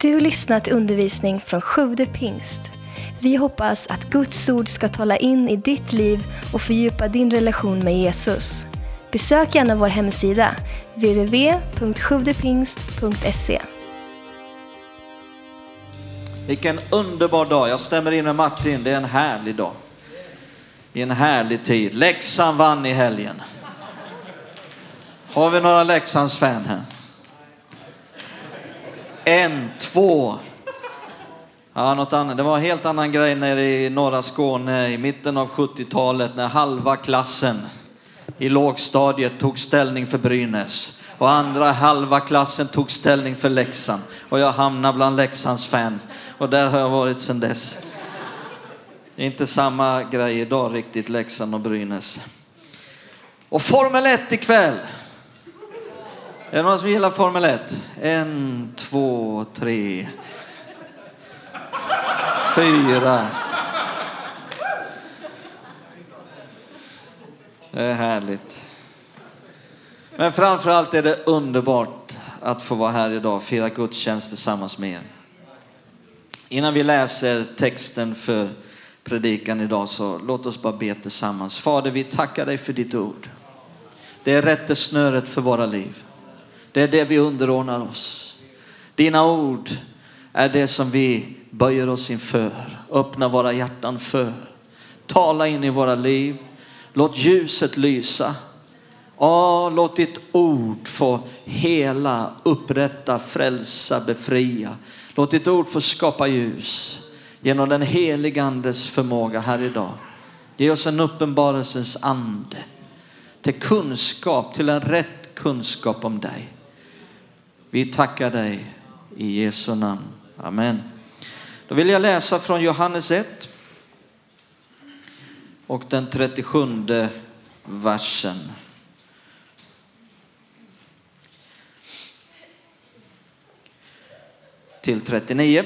Du har lyssnat till undervisning från Sjude pingst. Vi hoppas att Guds ord ska tala in i ditt liv och fördjupa din relation med Jesus. Besök gärna vår hemsida, www.sjuvdepingst.se. Vilken underbar dag. Jag stämmer in med Martin. Det är en härlig dag. I en härlig tid. Leksand vann i helgen. Har vi några Leksands-fan här? En, två. Ja, något annat. Det var en helt annan grej nere i norra Skåne i mitten av 70-talet när halva klassen i lågstadiet tog ställning för Brynäs och andra halva klassen tog ställning för Leksand. Och jag hamnade bland Leksands fans och där har jag varit sedan dess. Det är inte samma grej idag riktigt, Leksand och Brynäs. Och Formel 1 ikväll. Är det någon som gillar Formel 1? En, två, tre, fyra. Det är härligt. Men framför allt är det underbart att få vara här idag och fira gudstjänst tillsammans med er. Innan vi läser texten för predikan idag så låt oss bara be tillsammans. Fader, vi tackar dig för ditt ord. Det är rättesnöret för våra liv. Det är det vi underordnar oss. Dina ord är det som vi böjer oss inför, öppnar våra hjärtan för. Tala in i våra liv. Låt ljuset lysa. Ja, låt ditt ord få hela, upprätta, frälsa, befria. Låt ditt ord få skapa ljus genom den helige andes förmåga här idag. Ge oss en uppenbarelsens ande till kunskap, till en rätt kunskap om dig. Vi tackar dig i Jesu namn. Amen. Då vill jag läsa från Johannes 1 och den 37 versen. Till 39.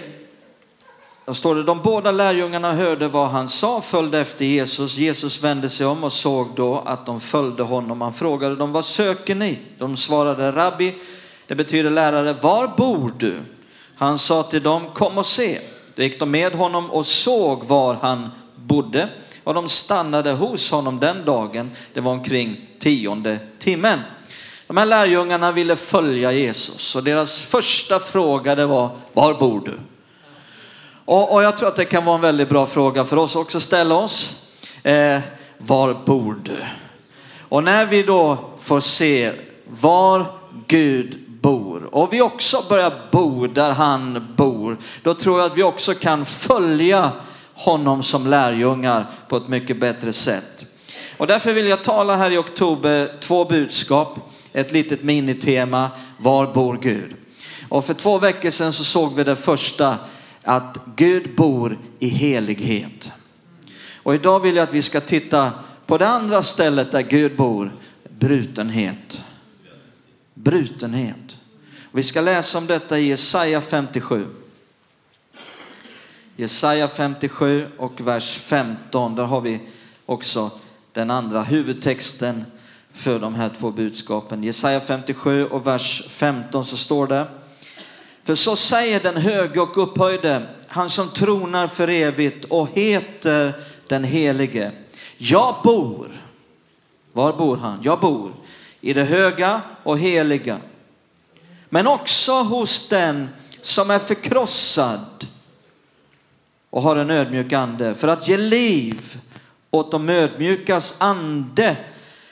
Då står det, de båda lärjungarna hörde vad han sa, följde efter Jesus. Jesus vände sig om och såg då att de följde honom. Han frågade dem, vad söker ni? De svarade, rabbi, det betyder lärare, var bor du? Han sa till dem, kom och se. Då gick de med honom och såg var han bodde och de stannade hos honom den dagen. Det var omkring tionde timmen. De här lärjungarna ville följa Jesus och deras första fråga det var, var bor du? Och, och jag tror att det kan vara en väldigt bra fråga för oss också att ställa oss. Eh, var bor du? Och när vi då får se var Gud bor och vi också börjar bo där han bor, då tror jag att vi också kan följa honom som lärjungar på ett mycket bättre sätt. Och därför vill jag tala här i oktober två budskap, ett litet minitema, var bor Gud? Och för två veckor sedan så såg vi det första, att Gud bor i helighet. Och idag vill jag att vi ska titta på det andra stället där Gud bor, brutenhet. Brutenhet. Vi ska läsa om detta i Jesaja 57. Jesaja 57 och vers 15. Där har vi också den andra huvudtexten för de här två budskapen. Jesaja 57 och vers 15 så står det. För så säger den höge och upphöjde, han som tronar för evigt och heter den helige. Jag bor, var bor han? Jag bor i det höga och heliga. Men också hos den som är förkrossad och har en ödmjuk ande för att ge liv åt de ödmjukas ande,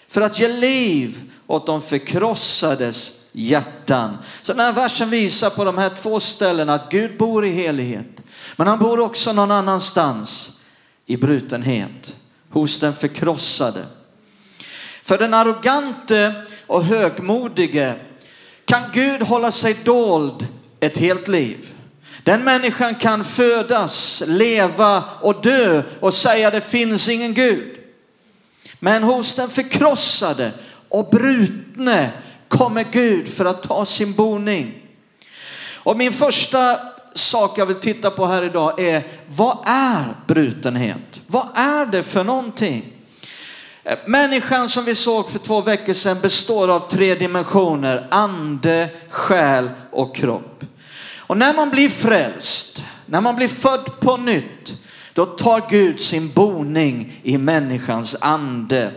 för att ge liv åt de förkrossades hjärtan. Så den här versen visar på de här två ställena att Gud bor i helighet, men han bor också någon annanstans i brutenhet, hos den förkrossade. För den arrogante och högmodige kan Gud hålla sig dold ett helt liv. Den människan kan födas, leva och dö och säga det finns ingen Gud. Men hos den förkrossade och brutne kommer Gud för att ta sin boning. Och min första sak jag vill titta på här idag är vad är brutenhet? Vad är det för någonting? Människan som vi såg för två veckor sedan består av tre dimensioner, ande, själ och kropp. Och när man blir frälst, när man blir född på nytt, då tar Gud sin boning i människans ande.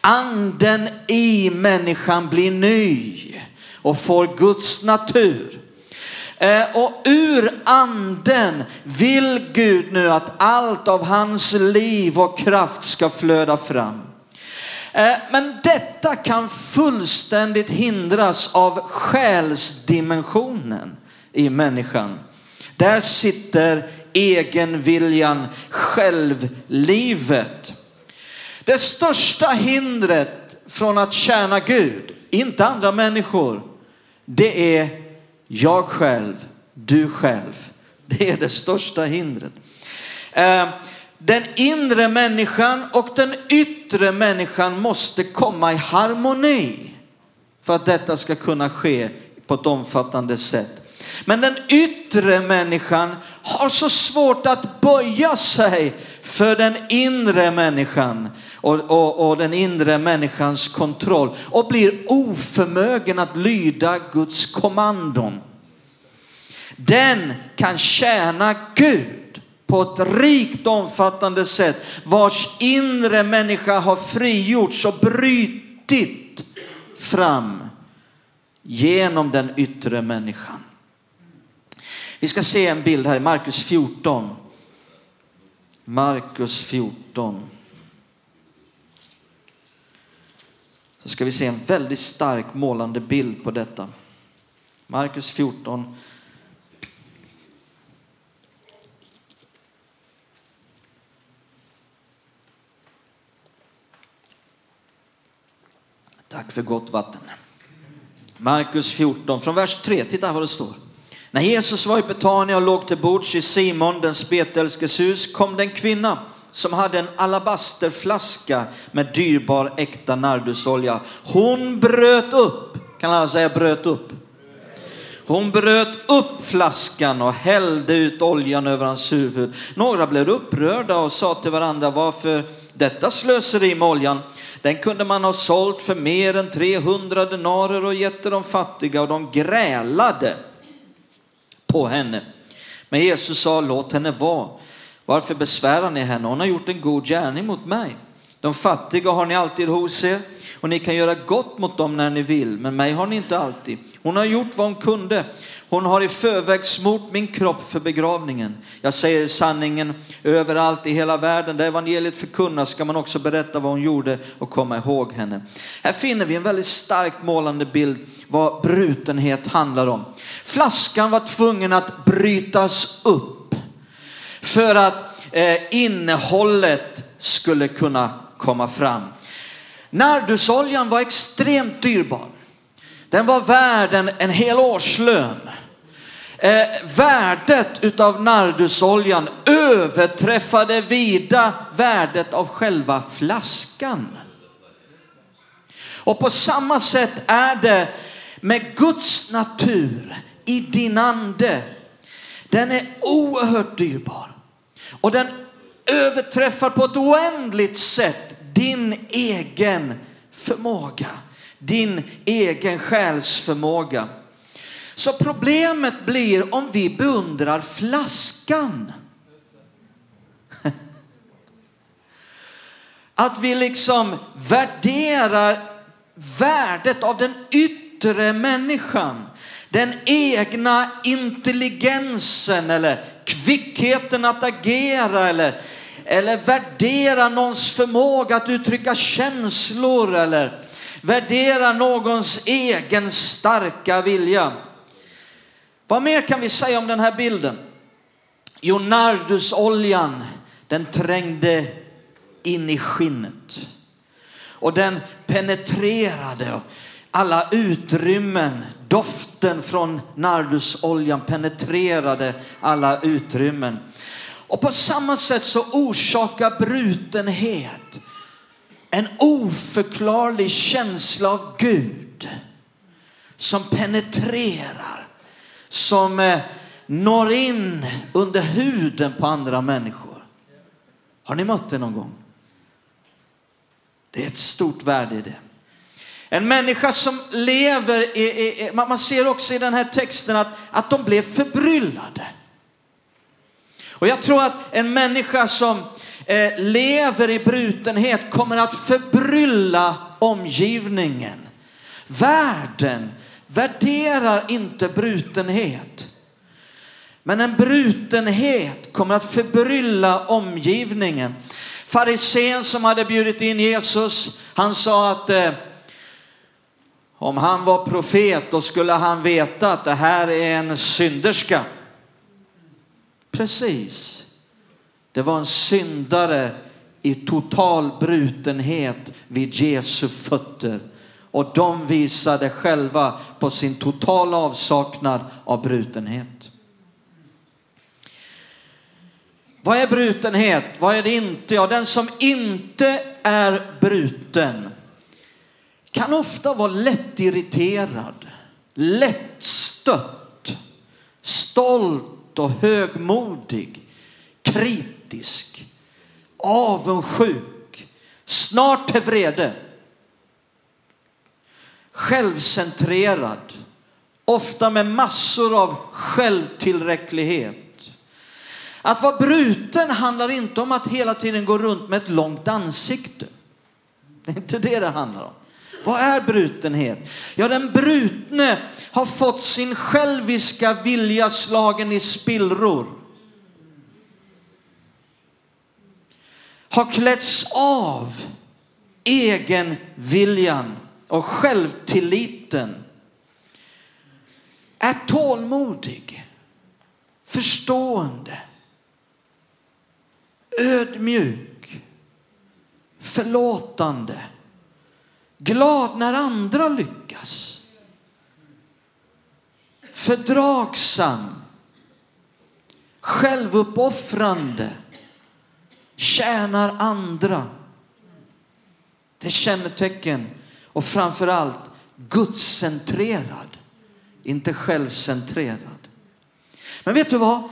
Anden i människan blir ny och får Guds natur. Eh, och ur anden vill Gud nu att allt av hans liv och kraft ska flöda fram. Eh, men detta kan fullständigt hindras av själsdimensionen i människan. Där sitter egenviljan, självlivet. Det största hindret från att tjäna Gud, inte andra människor, det är jag själv, du själv. Det är det största hindret. Eh, den inre människan och den yttre människan måste komma i harmoni för att detta ska kunna ske på ett omfattande sätt. Men den yttre människan har så svårt att böja sig för den inre människan och, och, och, den inre människans kontroll och blir oförmögen att lyda Guds kommandon. Den kan tjäna Gud på ett rikt omfattande sätt vars inre människa har frigjorts och brytit fram genom den yttre människan. Vi ska se en bild här i Markus 14. Markus 14. Så ska vi se en väldigt stark målande bild på detta. Markus 14. Tack för gott vatten. Markus 14, från vers 3. Titta vad det står. När Jesus var i Betania och låg till bords i Simon den spetälskes hus kom det en kvinna som hade en alabasterflaska med dyrbar äkta nardusolja. Hon bröt upp, kan alla säga bröt upp? Hon bröt upp flaskan och hällde ut oljan över hans huvud. Några blev upprörda och sa till varandra, varför detta slöseri med oljan? Den kunde man ha sålt för mer än 300 denarer och gett till de fattiga och de grälade på henne. Men Jesus sa, låt henne vara. Varför besvärar ni henne? Hon har gjort en god gärning mot mig. De fattiga har ni alltid hos er och ni kan göra gott mot dem när ni vill, men mig har ni inte alltid. Hon har gjort vad hon kunde. Hon har i förväg smort min kropp för begravningen. Jag säger sanningen överallt i hela världen där evangeliet förkunnas ska man också berätta vad hon gjorde och komma ihåg henne. Här finner vi en väldigt starkt målande bild vad brutenhet handlar om. Flaskan var tvungen att brytas upp för att eh, innehållet skulle kunna komma fram. Nardusoljan var extremt dyrbar. Den var värd en, en hel årslön. Eh, värdet utav nardusoljan överträffade vida värdet av själva flaskan. Och på samma sätt är det med Guds natur i din ande. Den är oerhört dyrbar och den överträffar på ett oändligt sätt din egen förmåga, din egen själsförmåga. Så problemet blir om vi beundrar flaskan. Att vi liksom värderar värdet av den yttre människan. Den egna intelligensen eller kvickheten att agera eller, eller värdera någons förmåga att uttrycka känslor eller värdera någons egen starka vilja. Vad mer kan vi säga om den här bilden? Jo, nardusoljan, den trängde in i skinnet och den penetrerade alla utrymmen. Doften från nardusoljan penetrerade alla utrymmen. Och på samma sätt så orsakar brutenhet en oförklarlig känsla av Gud som penetrerar, som eh, når in under huden på andra människor. Har ni mött det någon gång? Det är ett stort värde i det. En människa som lever, i, i, man ser också i den här texten att, att de blev förbryllade. Och jag tror att en människa som eh, lever i brutenhet kommer att förbrylla omgivningen. Världen värderar inte brutenhet. Men en brutenhet kommer att förbrylla omgivningen. Farisén som hade bjudit in Jesus, han sa att eh, om han var profet då skulle han veta att det här är en synderska. Precis. Det var en syndare i total brutenhet vid Jesu fötter. Och de visade själva på sin totala avsaknad av brutenhet. Vad är brutenhet? Vad är det inte? Ja, den som inte är bruten kan ofta vara lättirriterad, lättstött, stolt och högmodig, kritisk, avundsjuk, snart till vrede, självcentrerad, ofta med massor av självtillräcklighet. Att vara bruten handlar inte om att hela tiden gå runt med ett långt ansikte. Det är inte det det handlar om. Vad är brutenhet? Ja, den brutne har fått sin själviska vilja slagen i spillror. Har klätts av egen viljan och självtilliten. Är tålmodig, förstående, ödmjuk, förlåtande glad när andra lyckas. Fördragsam, självuppoffrande, tjänar andra. Det är kännetecken och framförallt gudscentrerad, inte självcentrerad. Men vet du vad?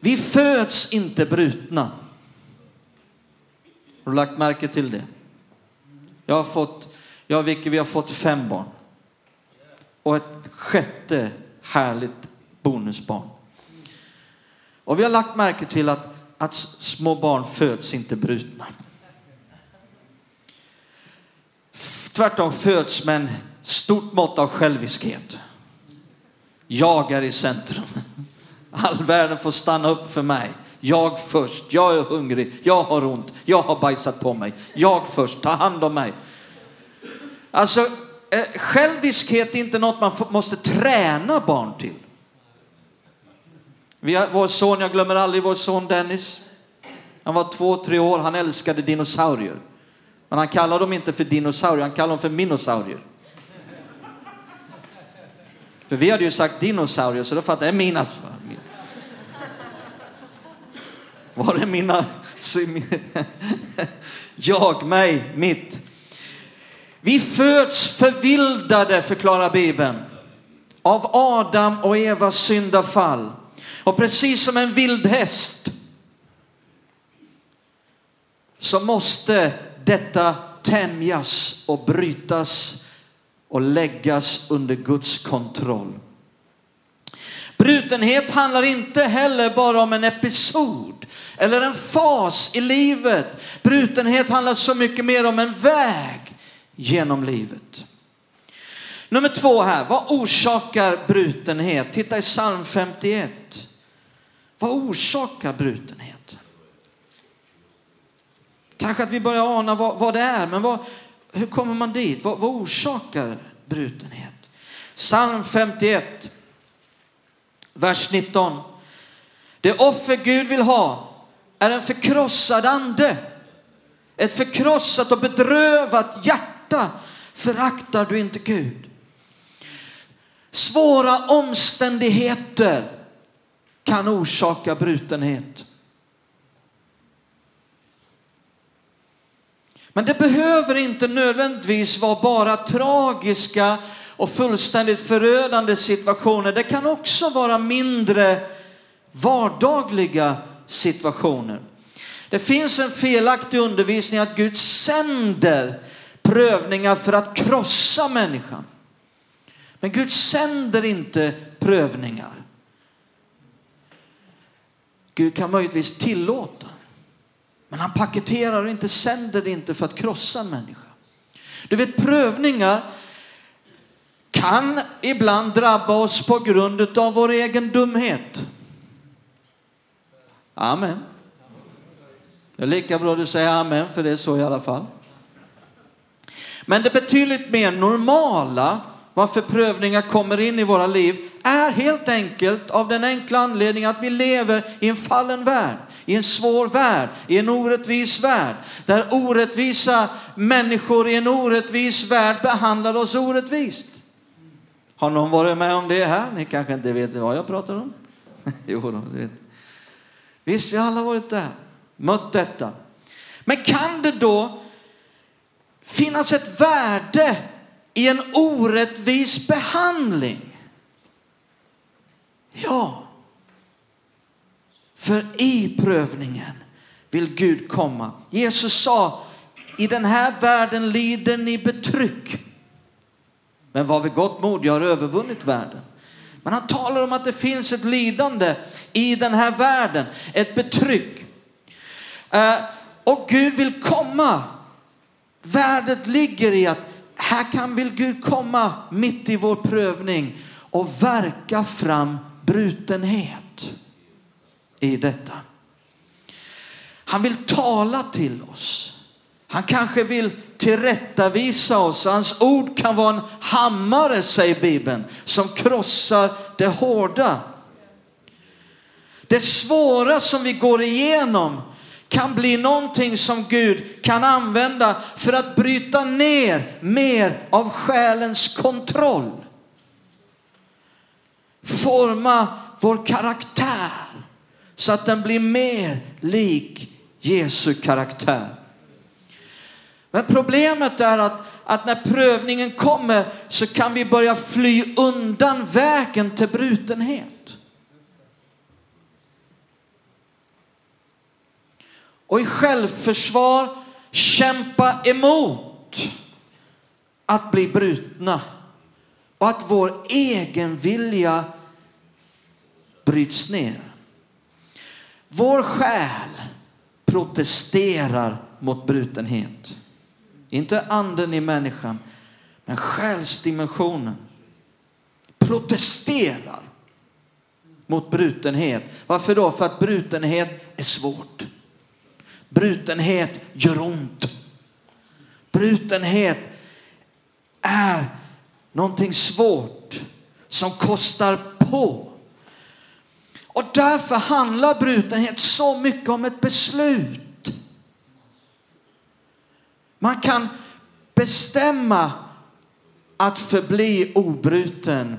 Vi föds inte brutna. Har du lagt märke till det? Jag har fått jag och Vicky, vi har fått fem barn. Och ett sjätte härligt bonusbarn. Och vi har lagt märke till att, att små barn föds inte brutna. Tvärtom föds med en stort mått av själviskhet. Jag är i centrum. All världen får stanna upp för mig. Jag först, jag är hungrig, jag har ont, jag har bajsat på mig. Jag först, ta hand om mig. Alltså, eh, själviskhet är inte något man måste träna barn till. Vi har, vår son, jag glömmer aldrig vår son Dennis. Han var två, tre år, han älskade dinosaurier. Men han kallade dem inte för dinosaurier, han kallade dem för minosaurier. För vi hade ju sagt dinosaurier, så då fattade jag mina. Var det mina? Jag, mig, mitt. Vi föds förvildade, förklarar Bibeln, av Adam och Evas syndafall. Och precis som en vild häst så måste detta tämjas och brytas och läggas under Guds kontroll. Brutenhet handlar inte heller bara om en episod eller en fas i livet. Brutenhet handlar så mycket mer om en väg genom livet. Nummer två här, vad orsakar brutenhet? Titta i psalm 51. Vad orsakar brutenhet? Kanske att vi börjar ana vad, vad det är, men vad, hur kommer man dit? Vad, vad orsakar brutenhet? Psalm 51, vers 19. Det offer Gud vill ha är en förkrossad ande. Ett förkrossat och bedrövat hjärta hjärta föraktar du inte Gud. Svåra omständigheter kan orsaka brutenhet. Men det behöver inte nödvändigtvis vara bara tragiska och fullständigt förödande situationer. Det kan också vara mindre vardagliga situationer. Det finns en felaktig undervisning att Gud sänder prövningar för att krossa människan. Men Gud sänder inte prövningar. Gud kan möjligtvis tillåta. Men han paketerar och inte sänder det inte för att krossa en människa. Du vet prövningar kan ibland drabba oss på grund av vår egen dumhet. Amen. Det är lika bra du säger amen för det är så i alla fall. Men det betydligt mer normala varför prövningar kommer in i våra liv är helt enkelt av den enkla anledningen att vi lever i en fallen värld, i en svår värld, i en orättvis värld. Där orättvisa människor i en orättvis värld behandlar oss orättvist. Har någon varit med om det här? Ni kanske inte vet vad jag pratar om? jo, då, vet. Visst, vi har alla varit där, mött detta. Men kan det då finnas ett värde i en orättvis behandling? Ja. För i prövningen vill Gud komma. Jesus sa, i den här världen lider ni betryck. Men var vid gott mod, jag har övervunnit världen. Men han talar om att det finns ett lidande i den här världen, ett betryck. Eh, och Gud vill komma. Värdet ligger i att här kan väl Gud komma mitt i vår prövning och verka fram brutenhet i detta. Han vill tala till oss. Han kanske vill tillrättavisa oss. Hans ord kan vara en hammare, säger Bibeln, som krossar det hårda. Det svåra som vi går igenom kan bli någonting som Gud kan använda för att bryta ner mer av själens kontroll. Forma vår karaktär så att den blir mer lik Jesu karaktär. Men problemet är att, att när prövningen kommer så kan vi börja fly undan vägen till brutenhet. Och i självförsvar kämpa emot att bli brutna och att vår egen vilja bryts ner. Vår själ protesterar mot brutenhet. Inte anden i människan, men själsdimensionen protesterar mot brutenhet. Varför då? För att brutenhet är svårt. Brutenhet gör ont. Brutenhet är någonting svårt som kostar på. Och därför handlar brutenhet så mycket om ett beslut. Man kan bestämma att förbli obruten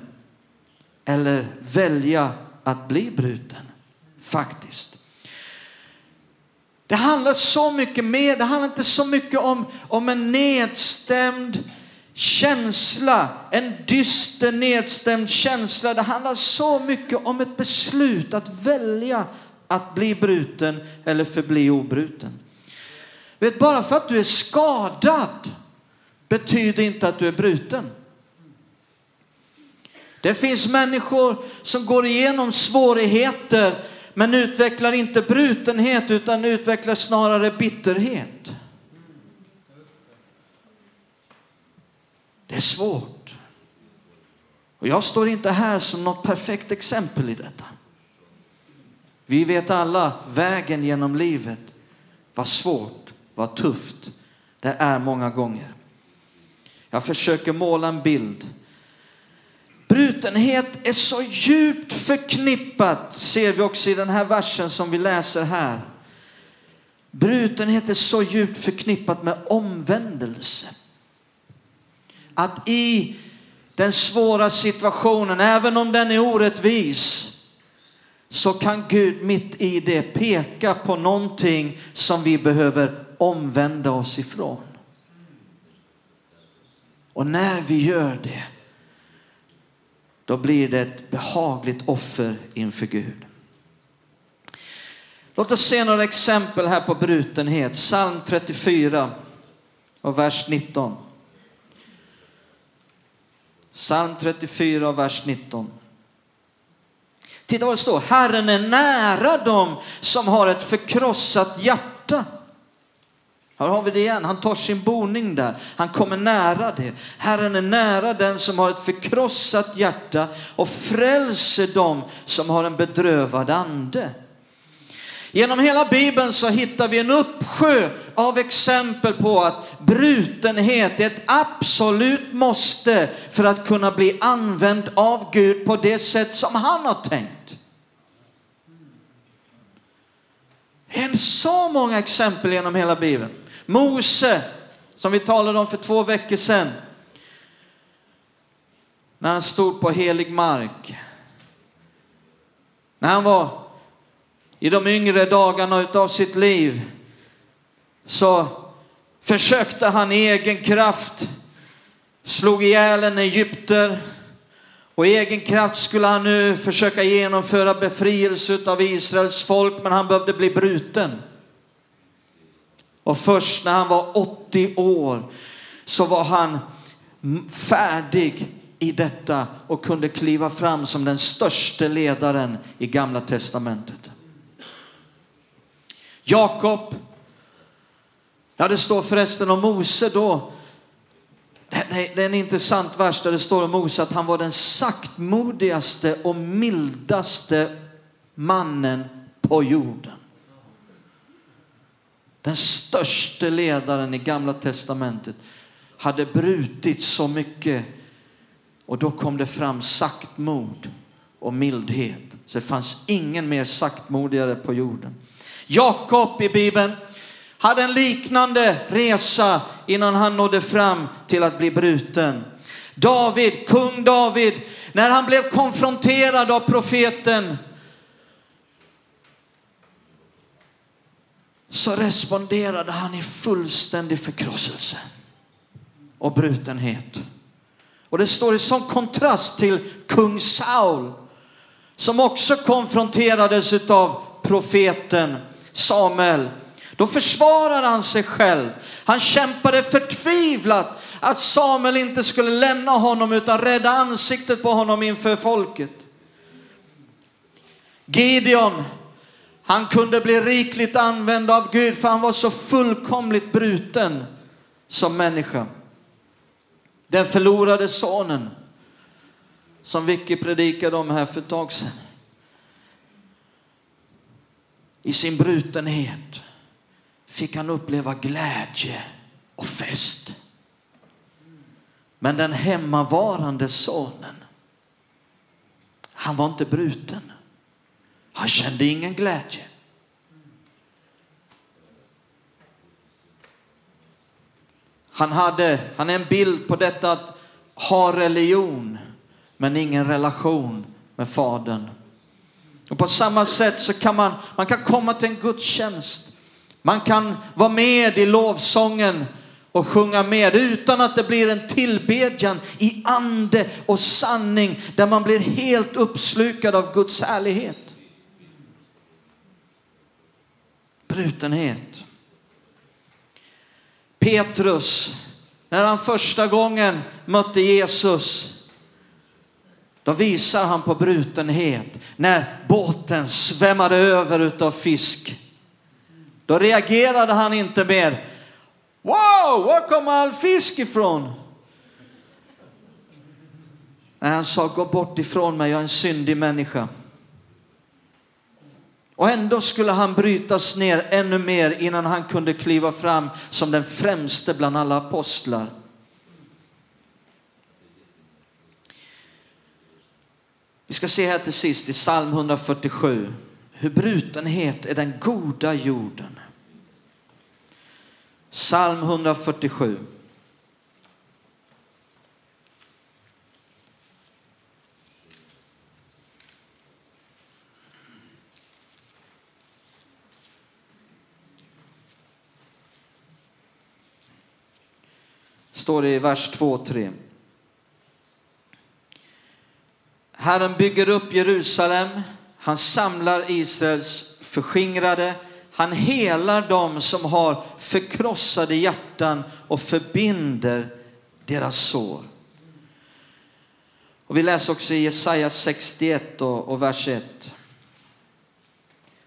eller välja att bli bruten. Faktiskt. Det handlar så mycket mer, det handlar inte så mycket om, om en nedstämd känsla, en dyster nedstämd känsla. Det handlar så mycket om ett beslut att välja att bli bruten eller förbli obruten. Vet, bara för att du är skadad betyder inte att du är bruten. Det finns människor som går igenom svårigheter men utvecklar inte brutenhet utan utvecklar snarare bitterhet. Det är svårt. Och jag står inte här som något perfekt exempel i detta. Vi vet alla vägen genom livet var svårt, var tufft. Det är många gånger. Jag försöker måla en bild Brutenhet är så djupt förknippat, ser vi också i den här versen som vi läser här. Brutenhet är så djupt förknippat med omvändelse. Att i den svåra situationen, även om den är orättvis, så kan Gud mitt i det peka på någonting som vi behöver omvända oss ifrån. Och när vi gör det då blir det ett behagligt offer inför Gud. Låt oss se några exempel här på brutenhet. Psalm 34. och vers 19. Psalm 34 och vers 19. Titta vad det står. Herren är nära dem som har ett förkrossat hjärta. Här har vi det igen. Han tar sin boning där. Han kommer nära det. Herren är nära den som har ett förkrossat hjärta och frälser dem som har en bedrövad ande. Genom hela Bibeln så hittar vi en uppsjö av exempel på att brutenhet är ett absolut måste för att kunna bli använd av Gud på det sätt som han har tänkt. Det är så många exempel genom hela Bibeln. Mose, som vi talade om för två veckor sedan. När han stod på helig mark. När han var i de yngre dagarna utav sitt liv så försökte han i egen kraft, slog ihjäl en egypter och i egen kraft skulle han nu försöka genomföra befrielse av Israels folk men han behövde bli bruten. Och först när han var 80 år så var han färdig i detta och kunde kliva fram som den största ledaren i gamla testamentet. Jakob, ja det står förresten om Mose då. Det är en intressant vers där det står om Mose att han var den saktmodigaste och mildaste mannen på jorden. Den största ledaren i gamla testamentet hade brutit så mycket och då kom det fram saktmod och mildhet. Så det fanns ingen mer saktmodigare på jorden. Jakob i Bibeln hade en liknande resa innan han nådde fram till att bli bruten. David, kung David, när han blev konfronterad av profeten så responderade han i fullständig förkrosselse och brutenhet. Och det står i sån kontrast till kung Saul som också konfronterades av profeten Samuel. Då försvarade han sig själv. Han kämpade förtvivlat att Samuel inte skulle lämna honom utan rädda ansiktet på honom inför folket. Gideon, han kunde bli rikligt använd av Gud för han var så fullkomligt bruten som människa. Den förlorade sonen som Vicky predikade om här för ett tag sedan. I sin brutenhet fick han uppleva glädje och fest. Men den hemmavarande sonen, han var inte bruten. Han kände ingen glädje. Han, hade, han är en bild på detta att ha religion men ingen relation med Fadern. Och på samma sätt så kan man, man kan komma till en gudstjänst. Man kan vara med i lovsången och sjunga med utan att det blir en tillbedjan i ande och sanning där man blir helt uppslukad av Guds härlighet. Brutenhet. Petrus, när han första gången mötte Jesus, då visar han på brutenhet. När båten svämmade över utav fisk. Då reagerade han inte mer. Wow, var kom all fisk ifrån? Nej, han sa gå bort ifrån mig, jag är en syndig människa. Och ändå skulle han brytas ner ännu mer innan han kunde kliva fram som den främste bland alla apostlar. Vi ska se här till sist i psalm 147 hur brutenhet är den goda jorden. Psalm 147. Står det i vers 2 och 3. Herren bygger upp Jerusalem, han samlar Israels förskingrade, Han helar dem som har förkrossade hjärtan och förbinder deras sår. Och vi läser också i Jesaja 61 och, och vers 1.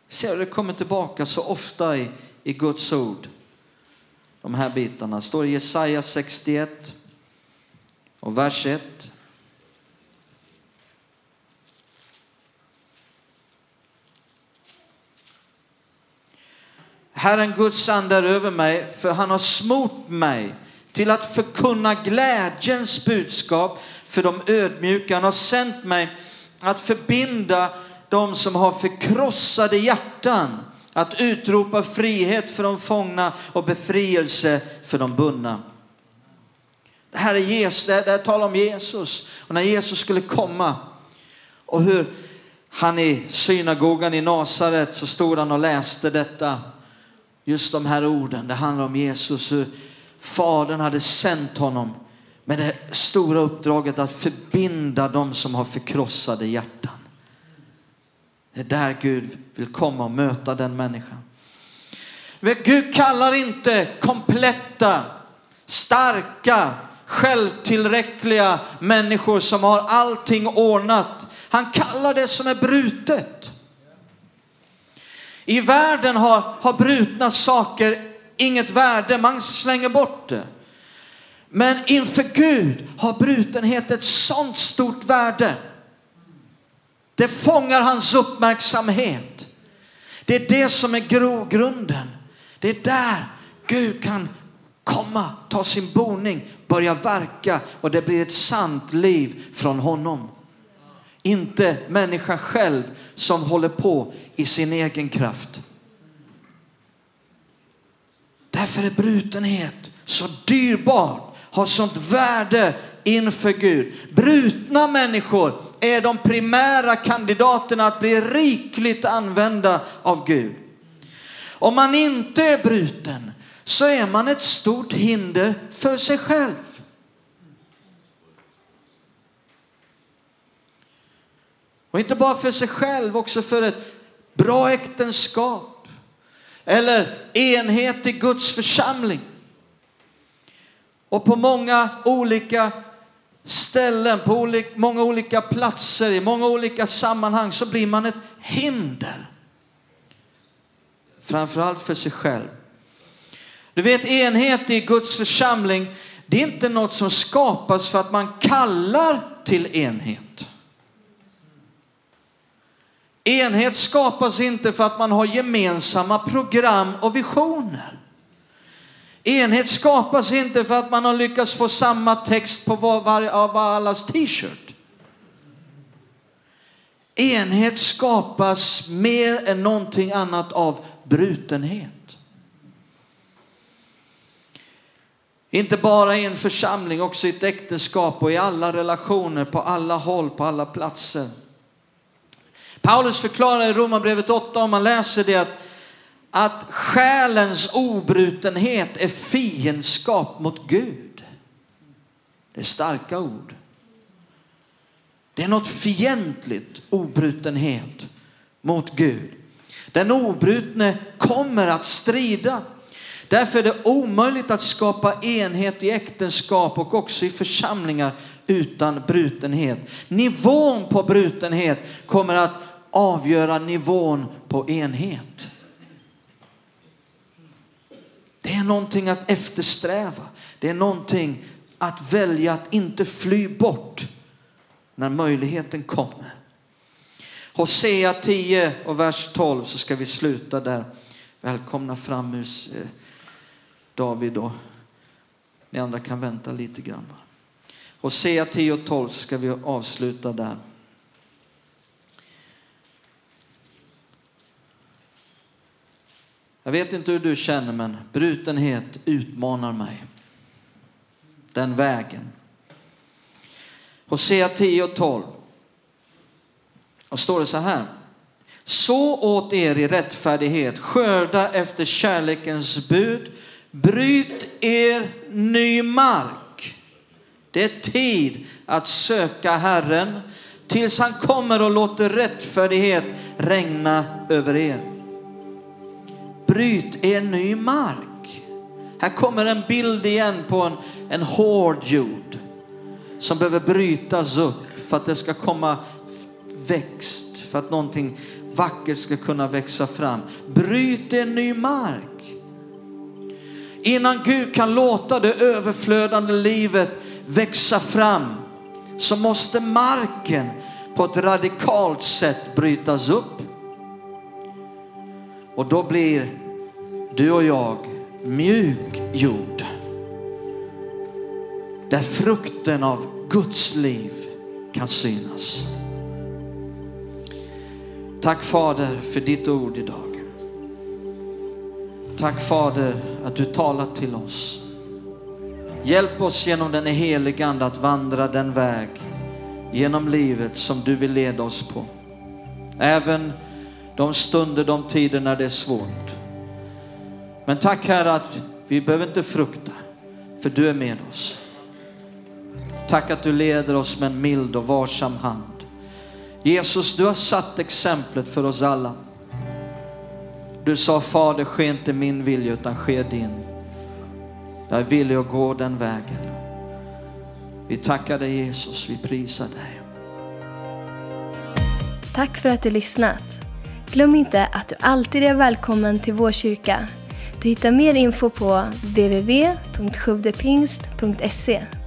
Ser du, det kommer tillbaka så ofta i, i Guds ord. De här bitarna står i Jesaja 61 och vers 1. Herren Guds ande är över mig, för han har smort mig till att förkunna glädjens budskap för de ödmjuka. Han har sänt mig att förbinda de som har förkrossade hjärtan, att utropa frihet för de fångna och befrielse för de bundna. Det här är Jesus, det här talar om Jesus. Och när Jesus skulle komma och hur han i synagogan i Nasaret så stod han och läste detta. Just de här orden, det handlar om Jesus, hur Fadern hade sänt honom med det stora uppdraget att förbinda de som har förkrossade hjärtan. Det är där Gud vill komma och möta den människan. Gud kallar inte kompletta, starka, självtillräckliga människor som har allting ordnat. Han kallar det som är brutet. I världen har, har brutna saker inget värde, man slänger bort det. Men inför Gud har brutenhet ett sånt stort värde. Det fångar hans uppmärksamhet. Det är det som är grogrunden. Det är där Gud kan komma, ta sin boning, börja verka och det blir ett sant liv från honom. Inte människan själv som håller på i sin egen kraft. Därför är brutenhet så dyrbart, har sånt värde inför Gud. Brutna människor är de primära kandidaterna att bli rikligt använda av Gud. Om man inte är bruten så är man ett stort hinder för sig själv. Och inte bara för sig själv, också för ett bra äktenskap eller enhet i Guds församling. Och på många olika ställen, på olika, många olika platser, i många olika sammanhang så blir man ett hinder. Framförallt för sig själv. Du vet enhet i Guds församling, det är inte något som skapas för att man kallar till enhet. Enhet skapas inte för att man har gemensamma program och visioner. Enhet skapas inte för att man har lyckats få samma text på var, var, av allas t-shirt. Enhet skapas mer än någonting annat av brutenhet. Inte bara i en församling, också i ett äktenskap och i alla relationer, på alla håll, på alla platser. Paulus förklarar i Romarbrevet 8, om man läser det, att, att själens obrutenhet är fiendskap mot Gud. Det är starka ord. Det är något fientligt, obrutenhet mot Gud. Den obrutne kommer att strida. Därför är det omöjligt att skapa enhet i äktenskap och också i församlingar utan brutenhet. Nivån på brutenhet kommer att avgöra nivån på enhet. Det är någonting att eftersträva. Det är någonting att välja att inte fly bort när möjligheten kommer. Hosea 10 och vers 12 så ska vi sluta där. Välkomna fram ur eh, David och ni andra kan vänta lite grann. Hosea 10 och 12 så ska vi avsluta där. Jag vet inte hur du känner men brutenhet utmanar mig. Den vägen. Hosea 10 och 12. Och står det så här. Så åt er i rättfärdighet, skörda efter kärlekens bud, bryt er ny mark. Det är tid att söka Herren tills han kommer och låter rättfärdighet regna över er bryt er ny mark. Här kommer en bild igen på en, en hård jord som behöver brytas upp för att det ska komma växt, för att någonting vackert ska kunna växa fram. Bryt en ny mark. Innan Gud kan låta det överflödande livet växa fram så måste marken på ett radikalt sätt brytas upp. Och då blir du och jag mjuk jord. Där frukten av Guds liv kan synas. Tack Fader för ditt ord idag. Tack Fader att du talar till oss. Hjälp oss genom den helige Ande att vandra den väg genom livet som du vill leda oss på. Även de stunder, de tider när det är svårt. Men tack Herre att vi behöver inte frukta, för du är med oss. Tack att du leder oss med en mild och varsam hand. Jesus, du har satt exemplet för oss alla. Du sa Fader, ske inte min vilja utan ske din. Jag är villig att gå den vägen. Vi tackar dig Jesus, vi prisar dig. Tack för att du lyssnat. Glöm inte att du alltid är välkommen till vår kyrka. Du hittar mer info på www.sjuvdepingst.se